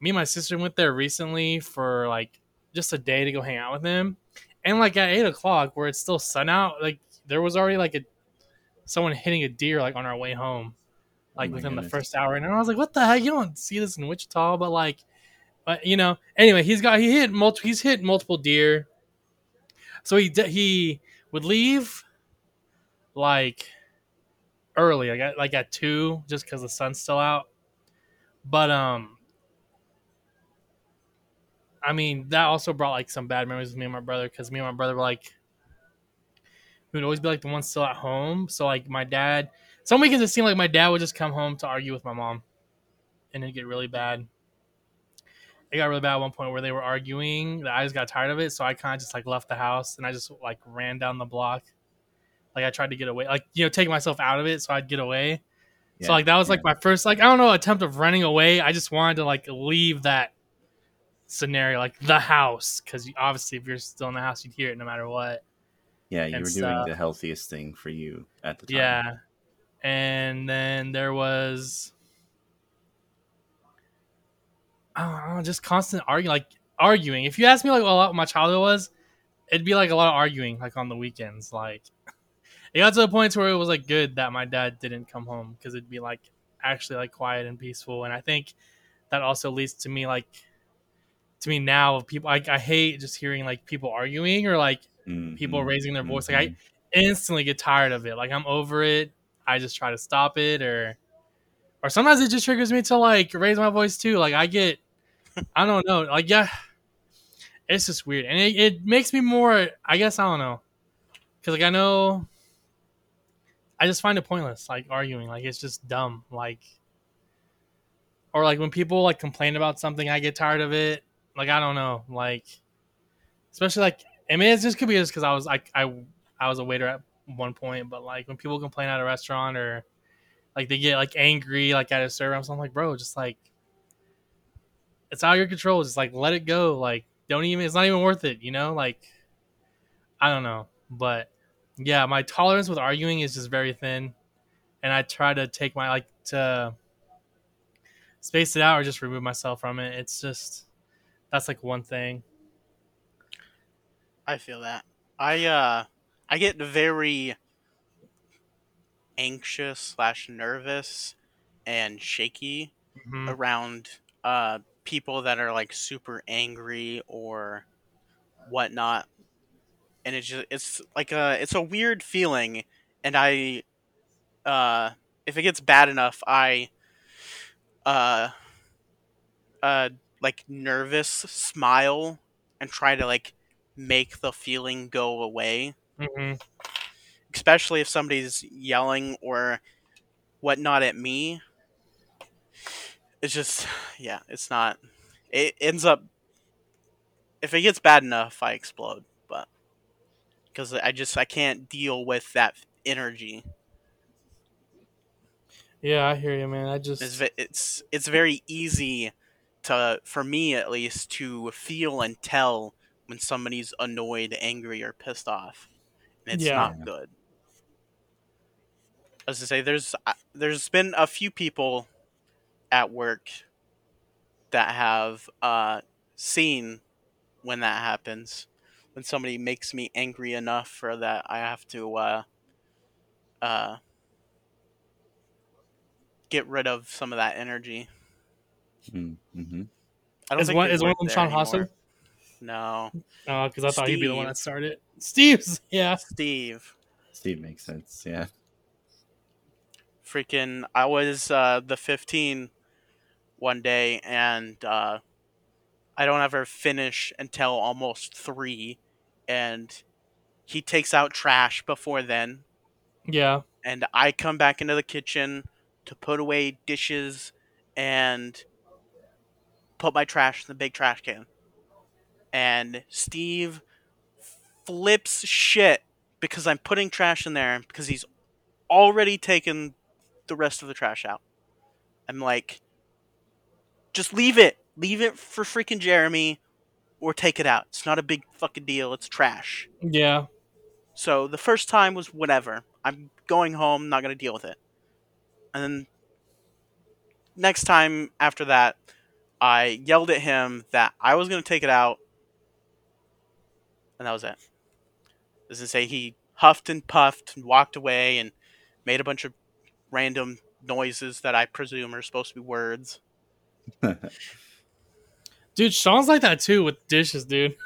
B: me and my sister went there recently for like just a day to go hang out with him, and like at eight o'clock where it's still sun out, like there was already like a someone hitting a deer like on our way home, oh like
A: Oh
B: within
A: goodness.
B: the first hour, and I was like, what the heck? You don't see this in Wichita, but like, but you know, anyway, he's got he hit multiple he's hit multiple deer, so he he would leave like early, like at, like at two, just because the sun's still out. But um, I mean that also brought like some bad memories with me and my brother because me and my brother were like, we would always be like the ones still at home. So like my dad, some weekends it seemed like my dad would just come home to argue with my mom, and it'd get really bad. It got really bad at one point where they were arguing. I just got tired of it, so I kind of just like left the house and I just like ran down the block. Like I tried to get away, like you know, take myself out of it so I'd get away.
A: Yeah,
B: so like that was like
A: yeah.
B: my first like I don't know attempt of running away. I just wanted to like leave that scenario, like the house, because obviously if you're still in the house, you'd hear it no matter what.
A: yeah, you
B: and
A: were doing the healthiest thing for you at the time.
B: Yeah. And then there was I don't know, just constant arguing like arguing. If you ask me like what a lot of my childhood was, it'd be like a lot of arguing like on the weekends. Like it got to the point where it was like good that my dad didn't come home because it'd be like actually like quiet and peaceful. And I think that also leads to me like to me now of people I, I hate just hearing like people arguing or like people
A: Mhm,
B: raising their voice. Like I
A: mhm.
B: instantly get tired of it. Like I'm over it. I just try to stop it or or sometimes it just triggers me to like raise my voice too. Like I get I don't know. Like yeah it's just weird. And it, it makes me more I guess I don't know. Cuz like I know I just find it pointless like arguing. Like it's just dumb. Like or like when people like complain about something I get tired of it. Like I don't know. Like especially like I mean, it just could be just because I was like I I was a waiter at one point, but like when people complain at a restaurant or like they get like angry like at a server, I'm like, bro, just like it's out of your control. Just like let it go. Like don't even. It's not even worth it. You know, like I don't know, but yeah, my tolerance with arguing is just very thin, and I try to take my like to space it out or just remove myself from it. It's just that's like one thing.
C: I feel that. I uh I get very anxious slash nervous and shaky
B: Mhm.
C: around uh people that are like super angry or whatnot. And it's just it's like a it's a weird feeling and I uh if it gets bad enough I uh uh like nervous smile and try to like make the feeling go away
B: Mhm.
C: especially if somebody's yelling or whatnot at me. It's just, yeah, it's not. It ends up. If it gets bad enough, I explode, because I just I can't deal with that energy.
B: Yeah, I hear you, man. I just
C: It's it's it's very easy to for me at least to feel and tell when somebody's annoyed, angry, or pissed off, and it's
B: Yeah.
C: not good. As I say, there's there's been a few people at work that have uh, seen when that happens, when somebody makes me angry enough for that I have to uh, uh, get rid of some of that energy.
A: Mm-hmm.
C: I don't
B: is
C: think
B: one is one
C: work
B: of them Sean
C: anymore.
B: Hosser?
C: No,
B: Oh, because I thought he'd be the one that started. Steve's, yeah.
C: Steve.
A: Steve makes sense. Yeah.
C: freaking I was uh, the 15 one day and uh, I don't ever finish until almost 3 and he takes out trash before then
B: Yeah.
C: and I come back into the kitchen to put away dishes and put my trash in the big trash can. And Steve flips shit because I'm putting trash in there because he's already taken the rest of the trash out. I'm like, just leave it. Leave it for freaking Jeremy or take it out. It's not a big fucking deal. It's trash.
B: Yeah.
C: So the first time was whatever. I'm going home, not going to deal with it. And then next time after that, I yelled at him that I was going to take it out. And that was it. Doesn't say he huffed and puffed and walked away and made a bunch of random noises that I presume are supposed to be words.
B: Dude, Sean's like that too with dishes, dude.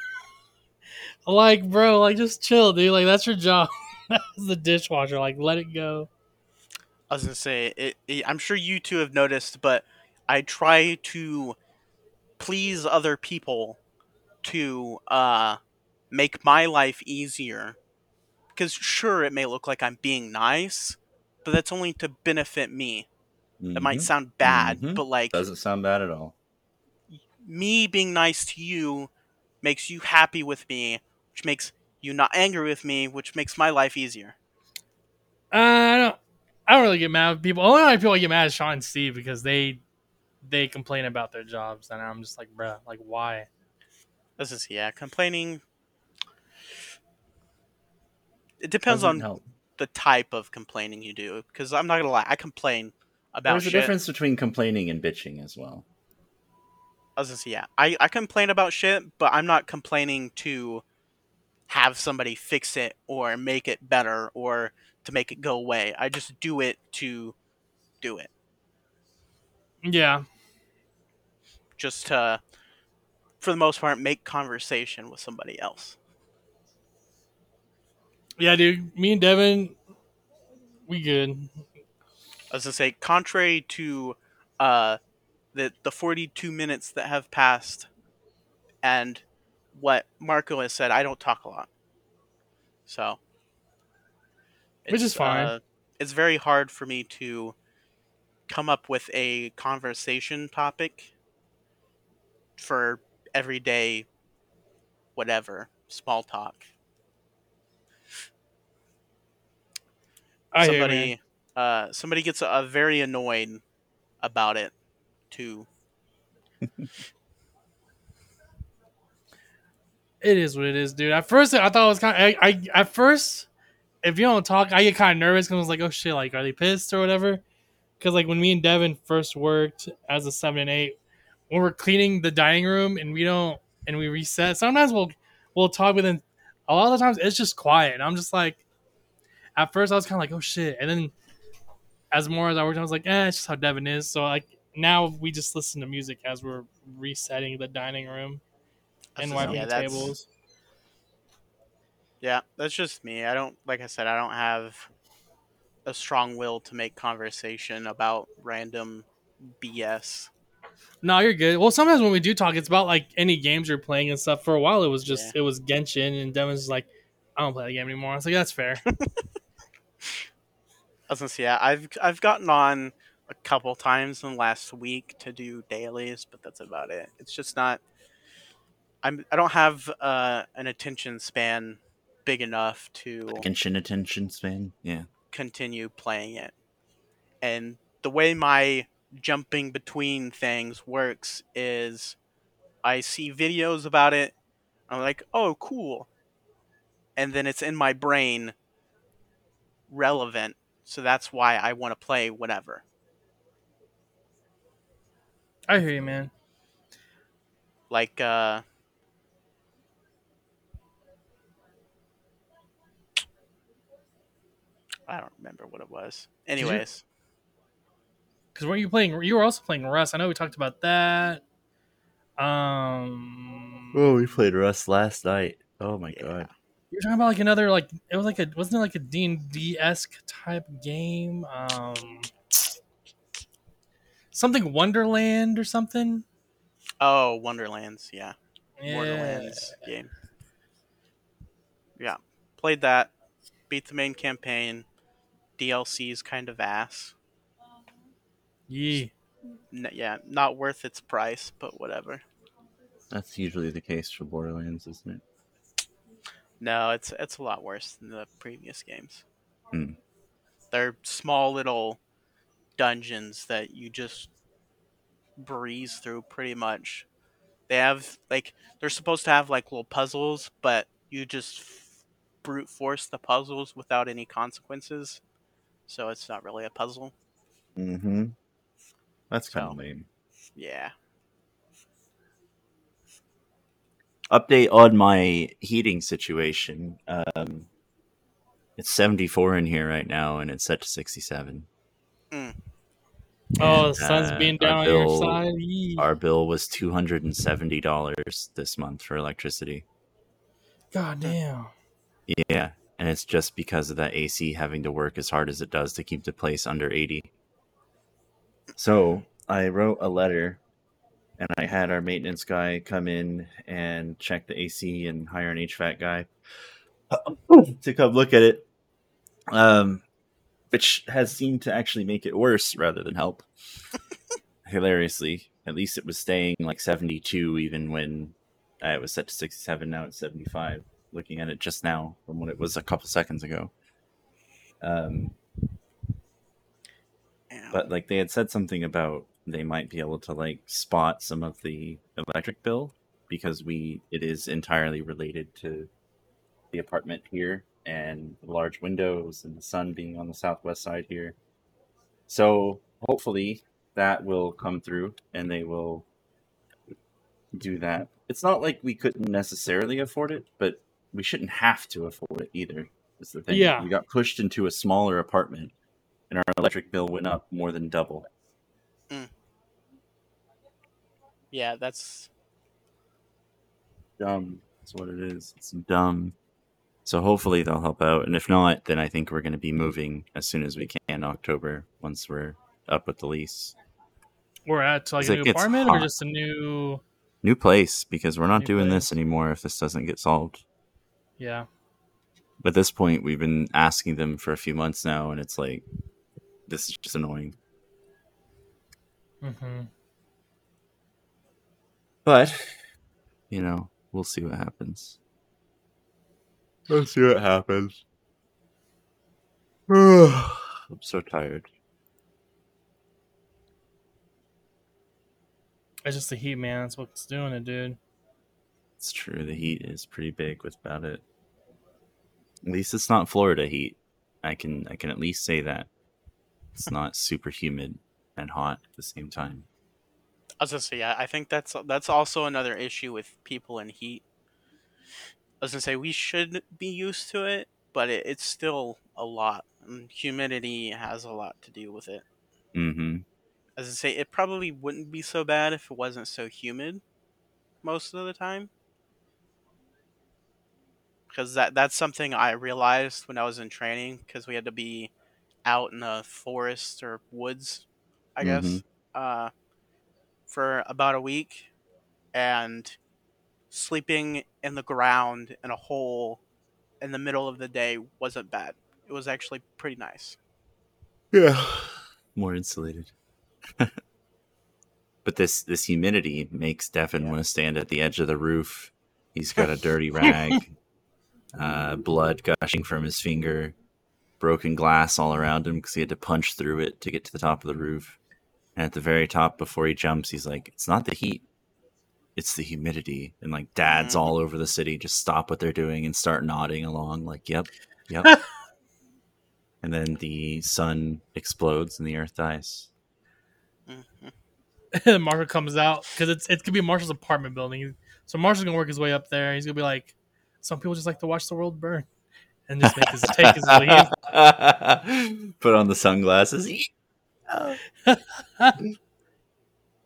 B: like, bro, like just chill, dude. Like that's your job. As the dishwasher. Like let it go.
C: I was gonna say, it, it, I'm sure you two have noticed, but I try to please other people to uh, make my life easier. Because sure, it may look like I'm being nice, but that's only to benefit me. That might
A: Mhm.
C: sound bad,
A: Mhm.
C: but like
A: Doesn't sound bad at all.
C: Me being nice to you makes you happy with me, which makes you not angry with me, which makes my life easier.
B: Uh, I don't. I don't really get mad at people. Only people I get mad at Sean and Steve because they they complain about their jobs, and I'm just like, bruh, like why?
C: This is yeah, complaining. It depends
A: Doesn't
C: on
A: help.
C: the type of complaining you do. Because I'm not gonna lie, I complain about
A: There's
C: shit.
A: a difference between complaining and bitching as well.
C: I was say yeah, I I complain about shit, but I'm not complaining to have somebody fix it or make it better or to make it go away. I just do it to do it,
B: Yeah,
C: just to, for the most part, make conversation with somebody else.
B: yeah, dude. Me and Devon, we good.
C: I was gonna say, contrary to uh, the the 42 minutes that have passed, and what Marco has said, I don't talk a lot, so
B: Which is
C: it's,
B: fine.
C: Uh, it's very hard for me to come up with a conversation topic for everyday, whatever small talk.
B: I hear
C: somebody uh, somebody gets uh, very annoyed about it too.
B: It is what it is, dude. At first, I thought it was kind. Of, I, I at first, if you don't talk, I get kind of nervous because I was like, oh shit, like are they pissed or whatever? Because like when me and Devon first worked as a seven and eight, when we're cleaning the dining room and we don't and we reset, sometimes we'll we'll talk, within. a lot of the times it's just quiet. And I'm just like, at first I was kind of like, oh shit, and then as more as I worked, I was like, eh, it's just how Devon is. So like now we just listen to music as we're resetting the dining room and
C: That's just-
B: wiping
C: yeah,
B: the
C: that's-
B: tables.
C: Yeah, that's just me. I don't like I said, I don't have a strong will to make conversation about random BS.
B: No, you're good. Well, sometimes when we do talk, it's about like any games you're playing and stuff. For a while, it was just it was Genshin, and Devon's like, I don't play the game anymore. I was like, that's fair.
C: I was gonna say, yeah, I've I've gotten on a couple times in the last week to do dailies, but that's about it. It's just not. I'm I don't have uh, an attention span big enough to
A: Genshin attention span. Yeah.
C: continue playing it. And the way my jumping between things works is I see videos about it, I'm like, oh, cool. And then it's in my brain relevant. So that's why I want to play whatever.
B: I hear you, man.
C: Like, uh, I don't remember what it was. Anyways,
B: Because weren't you playing? You were also playing Rust. I know we talked about that. Um,
A: Oh, we played Rust last night. Oh my
C: Yeah.
A: god.
B: You're talking about like another like it was like a wasn't it like a D and D esque type game? Um, something Wonderland or something.
C: oh, Wonderlands, yeah.
B: Yeah.
C: Borderlands game. Yeah, played that. Beat the main campaign. DLC's kind of ass.
B: Yee.
C: N- yeah, not worth its price, but whatever.
A: That's usually the case for Borderlands, isn't it?
C: No, it's it's a lot worse than the previous games.
A: Hmm.
C: They're small little dungeons that you just breeze through pretty much. They have like they're supposed to have like little puzzles, but you just f- brute force the puzzles without any consequences. So it's not really a puzzle.
A: Mm-hmm. That's kind
C: So-
A: of lame.
C: Yeah.
A: Update on my heating situation. Um, it's 74 in here right now, and it's set to 67.
B: Oh,
A: And,
B: the sun's
A: uh,
B: being
A: our
B: down on your
A: bill-
B: side.
A: Our bill was $270 this month for electricity.
B: God damn.
A: Yeah, and it's just because of that AC having to work as hard as it does to keep the place under 80. So I wrote a letter and I had our maintenance guy come in and check the AC and hire an HVAC guy to come look at it, um, which has seemed to actually make it worse rather than help. Hilariously, at least it was staying like 72 even when uh, it was set to 67. Now it's 75 looking at it just now from what it was a couple seconds ago. Um, but like they had said something about they might be able to like spot some of the electric bill because we it is entirely related to the apartment here and the large windows and the sun being on the southwest side here. So hopefully that will come through and they will do that. It's not like we couldn't necessarily afford it, but we shouldn't have to afford it either. Is the thing.
B: Yeah.
A: We got pushed into a smaller apartment and our electric bill went up more than double. Mm.
C: yeah, that's
A: Dumb. That's what it is. It's dumb. So hopefully they'll help out. And if not, then I think we're going to be moving as soon as we can in October once we're up with the lease.
B: We're at like
A: It's
B: a new apartment or just a new.
A: New place because we're not
B: New
A: doing
B: place.
A: this anymore if this doesn't get solved.
B: Yeah.
A: But at this point, we've been asking them for a few months now, and it's like, this is just annoying.
B: hmm
A: But, you know, we'll see what happens. We'll see what happens. I'm so tired.
B: It's just the heat, man. That's what's doing it, dude.
A: It's true. The heat is pretty big without it. At least it's not Florida heat. I can I can at least say that it's not super humid and hot at the same time.
C: I was gonna say, yeah, I think that's that's also another issue with people in heat. I was gonna say we should be used to it, but it, it's still a lot. And humidity has a lot to do with it.
A: Mm-hmm.
C: As I say, it probably wouldn't be so bad if it wasn't so humid most of the time. Because that that's something I realized when I was in training. Because we had to be out in the forest or woods, I guess,
A: Mhm.
C: uh, for about a week, and sleeping in the ground in a hole in the middle of the day wasn't bad. It was actually pretty nice.
A: Yeah. More insulated. but this this humidity makes Devon
C: Yeah.
A: want to stand at the edge of the roof. He's got a dirty rag, uh, blood gushing from his finger, broken glass all around him because he had to punch through it to get to the top of the roof. And at the very top, before he jumps, he's like, "It's not the heat, it's the humidity." And like dads
C: Mhm.
A: all over the city just stop what they're doing and start nodding along, like, "Yep, yep." and then the sun explodes and the earth dies.
C: Mhm.
B: Marshall comes out because it's it could be Marshall's apartment building. So Marshall's gonna work his way up there. He's gonna be like, some people just like to watch the world burn, and just make his take his leave.
A: Put on the sunglasses.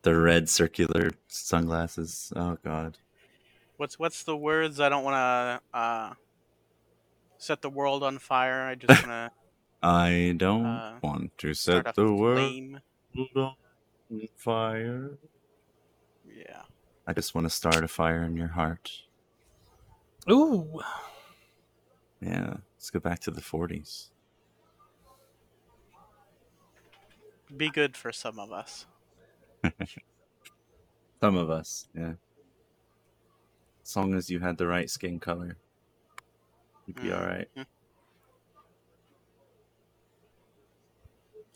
A: The red circular sunglasses. Oh god.
C: What's what's the words? I don't want to uh, set the world on fire. I just want to.
A: I don't
C: Uh,
A: want to
C: to
A: set
C: a
A: the world
C: flame.
A: on fire.
C: Yeah.
A: I just want to start a fire in your heart.
B: Ooh,
A: Yeah. Let's go back to the 40s.
C: Be good for some of us.
A: Some of us, yeah. As long as you had the right skin color. You'd be
C: Mm.
A: all right.
C: Mhm.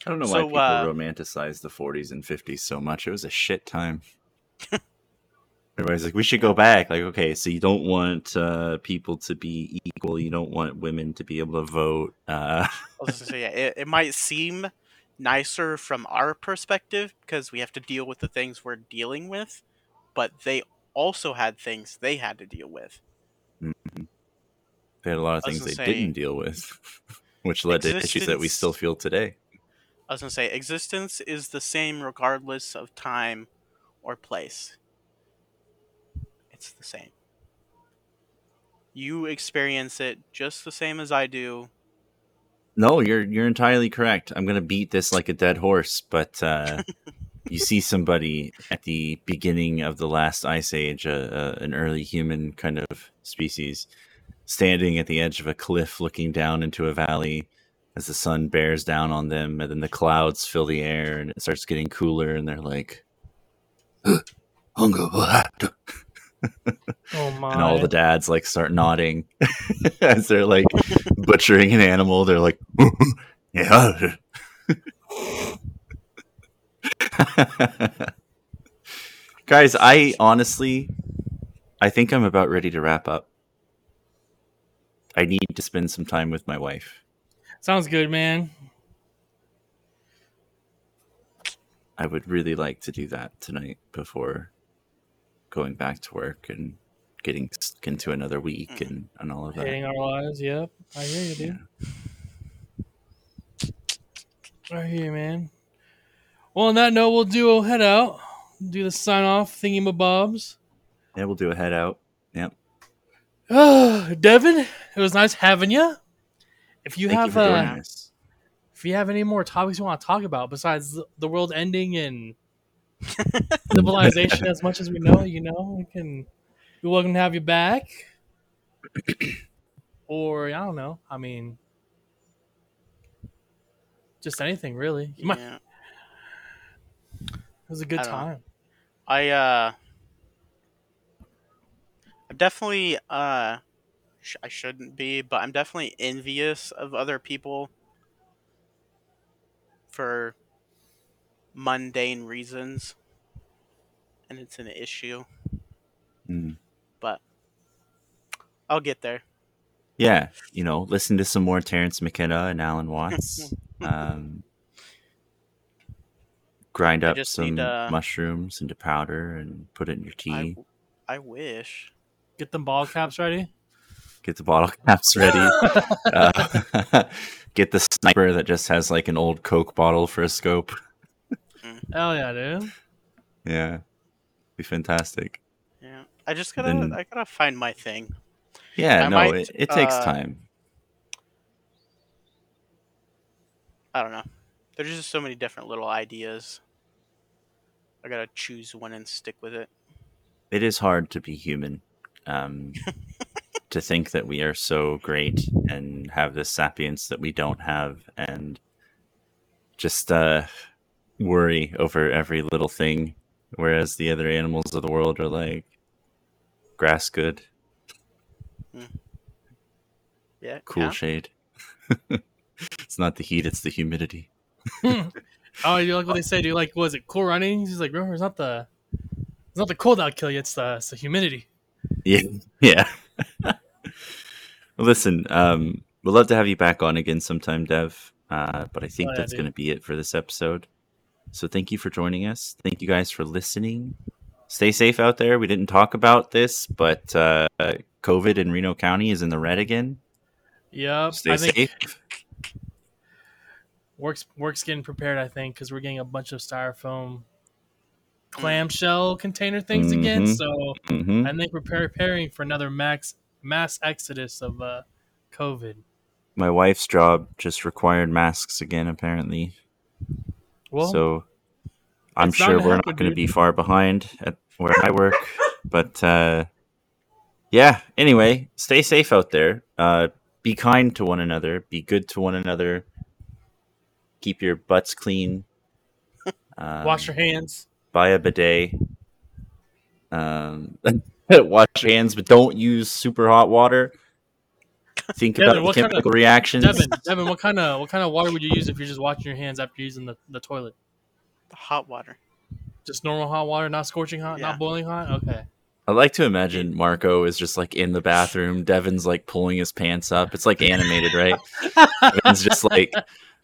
A: I don't know why people
C: uh,
A: romanticize the 40s and 50s so much. It was a shit time. Everybody's like, we should go back. Like, okay, so you don't want uh, people to be equal. You don't want women to be able to vote. Uh,
C: I was gonna say, yeah, it, it might seem nicer from our perspective because we have to deal with the things we're dealing with, but they also had things they had to deal with. Mm-hmm.
A: they had a lot of things they
C: say-
A: didn't deal with, which led to issues that we still feel today.
C: I was gonna say, existence is the same regardless of time or place. It's the same. You experience it just the same as I do.
A: No, you're you're entirely correct. I'm gonna beat this like a dead horse, but uh, you see somebody at the beginning of the last ice age, uh, uh, an early human kind of species, standing at the edge of a cliff, looking down into a valley as the sun bears down on them, and then the clouds fill the air, and it starts getting cooler, and they're like, "Hunger will have to
B: Oh my!
A: and all the dads like start nodding as they're like butchering an animal. They're like, yeah. Guys, I honestly, I think I'm about ready to wrap up. I need to spend some time with my wife.
B: Sounds good, man.
A: I would really like to do that tonight before going back to work and getting into another week and, and all of that.
B: Hating our lives. Yep, I hear you, dude. I hear you, man. Well, on that note, we'll do a head out. Do the sign off thingy mabobs.
A: Yeah, we'll do a head out. Yep.
B: Oh, Devon, it was nice having you. If you
A: Thank
B: have
A: you
B: uh,
A: joining
B: if you have any more topics you want to talk about besides the, the world ending and civilization as much as we know, you know, we can be welcome to have you back. or I don't know. I mean, just anything really. You might,
C: Yeah.
B: it was a good
C: I
B: time.
C: I uh I'm definitely uh sh- I shouldn't be, but I'm definitely envious of other people for mundane reasons. And it's an issue,
A: Mm.
C: but I'll get there.
A: Yeah, you know, listen to some more Terence McKenna and Alan Watts. um, grind up some
C: need, uh,
A: mushrooms into powder and put it in your tea.
C: I wish.
B: Get the ball caps ready.
A: Get the bottle caps ready. uh, get the sniper that just has like an old Coke bottle for a scope.
B: Hell yeah, dude.
A: Yeah, be fantastic.
C: Yeah. I just gotta
A: Then-
C: I gotta find my thing.
A: Yeah,
C: I
A: no,
C: might,
A: it, it takes
C: uh,
A: time.
C: I don't know. There's just so many different little ideas. I gotta choose one and stick with it.
A: It is hard to be human. Um, to think that we are so great and have this sapience that we don't have, and just uh, worry over every little thing, whereas the other animals of the world are like grass good,
C: Yeah.
A: cool
C: yeah.
A: shade. it's not the heat; it's the humidity.
B: Oh, you like what they say? Do you like was it cool running? He's like, remember, it's not the it's not the cold that'll kill you. It's the it's the humidity.
A: Yeah, yeah. listen, um, we'd love to have you back on again sometime, Dev. Uh, but I think
B: Oh, yeah,
A: that's going to be it for this episode. So thank you for joining us. Thank you guys for listening. Stay safe out there. We didn't talk about this, but uh, COVID in Reno County is in the red again.
B: Yep.
A: Stay
B: I
A: safe.
B: works works getting prepared. I think because we're getting a bunch of styrofoam clamshell container things again.
A: Mhm.
B: So
A: hmm
B: I think we're preparing for another max mass exodus of uh, COVID.
A: My wife's job just required masks again, apparently.
B: Well,
A: so I'm sure we're
B: happen,
A: not going to be far behind at where I work. But uh, yeah, anyway, stay safe out there. Uh, be kind to one another. Be good to one another. Keep your butts clean. Um,
B: wash your hands.
A: Buy a bidet. Um, wash your hands, but don't use super hot water. Think
B: Devon,
A: about
B: what
A: the
B: kind of-
A: chemical reactions.
B: Devon, Devon, what kind of what kind of water would you use if you're just washing your hands after using the, the toilet?
C: Hot water.
B: Just normal hot water, not scorching hot,
C: Yeah.
B: not boiling hot. Okay.
A: I like to imagine Marco is just like in the bathroom. Devon's like pulling his pants up. It's like animated, right? Devon's just like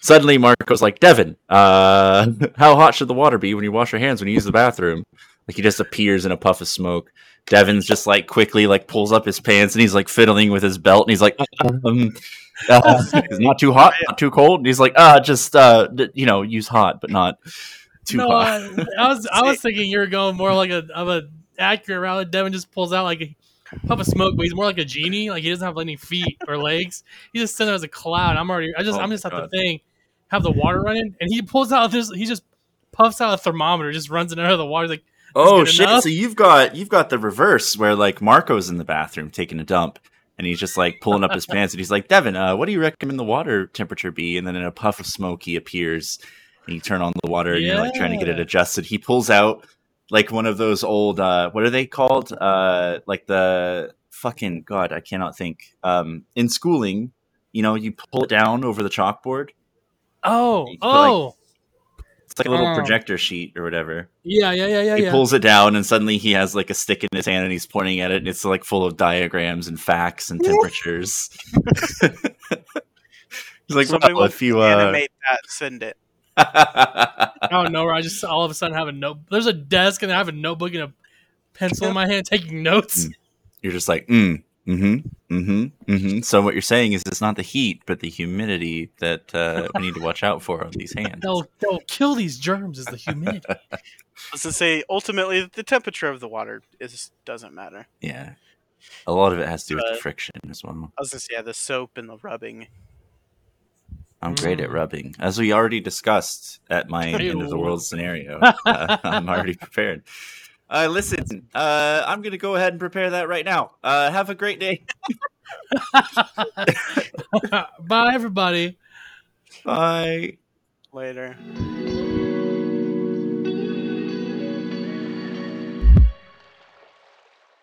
A: suddenly Marco's like, Devon, uh, how hot should the water be when you wash your hands when you use the bathroom? Like he just appears in a puff of smoke. Devon's just like quickly like pulls up his pants and he's like fiddling with his belt and he's like, um, uh, it's not too hot, not too cold. And he's like, uh, just uh, you know, use hot but not too
B: no,
A: hot.
B: I, I was I was thinking you were going more like a of a accurate route. Devon just pulls out like a puff of smoke, but he's more like a genie. Like he doesn't have any feet or legs. He's just sitting there as a cloud. I'm already. I just
A: Oh
B: I'm just at the thing, have the water running, and he pulls out this. He just puffs out a thermometer, just runs it under the water. He's like,
A: Oh shit!
B: enough.
A: So you've got you've got the reverse where like Marco's in the bathroom taking a dump, and he's just like pulling up his pants, and he's like, "Devon, uh, what do you recommend the water temperature be?" And then in a puff of smoke, he appears, and you turn on the water, and you're like trying to get it adjusted. He pulls out like one of those old uh, what are they called? Uh, like the fucking god, I cannot think. Um, in schooling, you know, you pull it down over the chalkboard.
B: oh,
A: put, like,
B: oh,
A: It's like a little
B: Oh.
A: projector sheet or whatever.
B: yeah, yeah, yeah, yeah,
A: he
B: yeah.
A: pulls it down and suddenly he has like a stick in his hand and he's pointing at it and it's like full of diagrams and facts and temperatures he's like
C: Somebody
A: well,
C: wants
A: if you
C: to
A: uh
C: animate that. Send it.
B: I don't know where I just all of a sudden have a note. There's a desk and I have a notebook and a pencil in my hand taking notes.
A: Mm. you're just like mm mm-hmm. Mm-hmm. Mm-hmm. So what you're saying is it's not the heat but the humidity that uh, we need to watch out for on these hands.
B: They'll they'll kill these germs is the humidity.
C: I was to say, ultimately, the temperature of the water is doesn't matter.
A: yeah. A lot of it has to do with the friction as well.
C: I was gonna say, yeah, the soap and the rubbing.
A: i'm great at
B: Mm.
A: rubbing. As we already discussed at my end of the world scenario uh, i'm already prepared uh, listen, uh, I'm going to go ahead and prepare that right now. Uh, have a great day.
B: Bye, everybody.
A: Bye.
C: Later.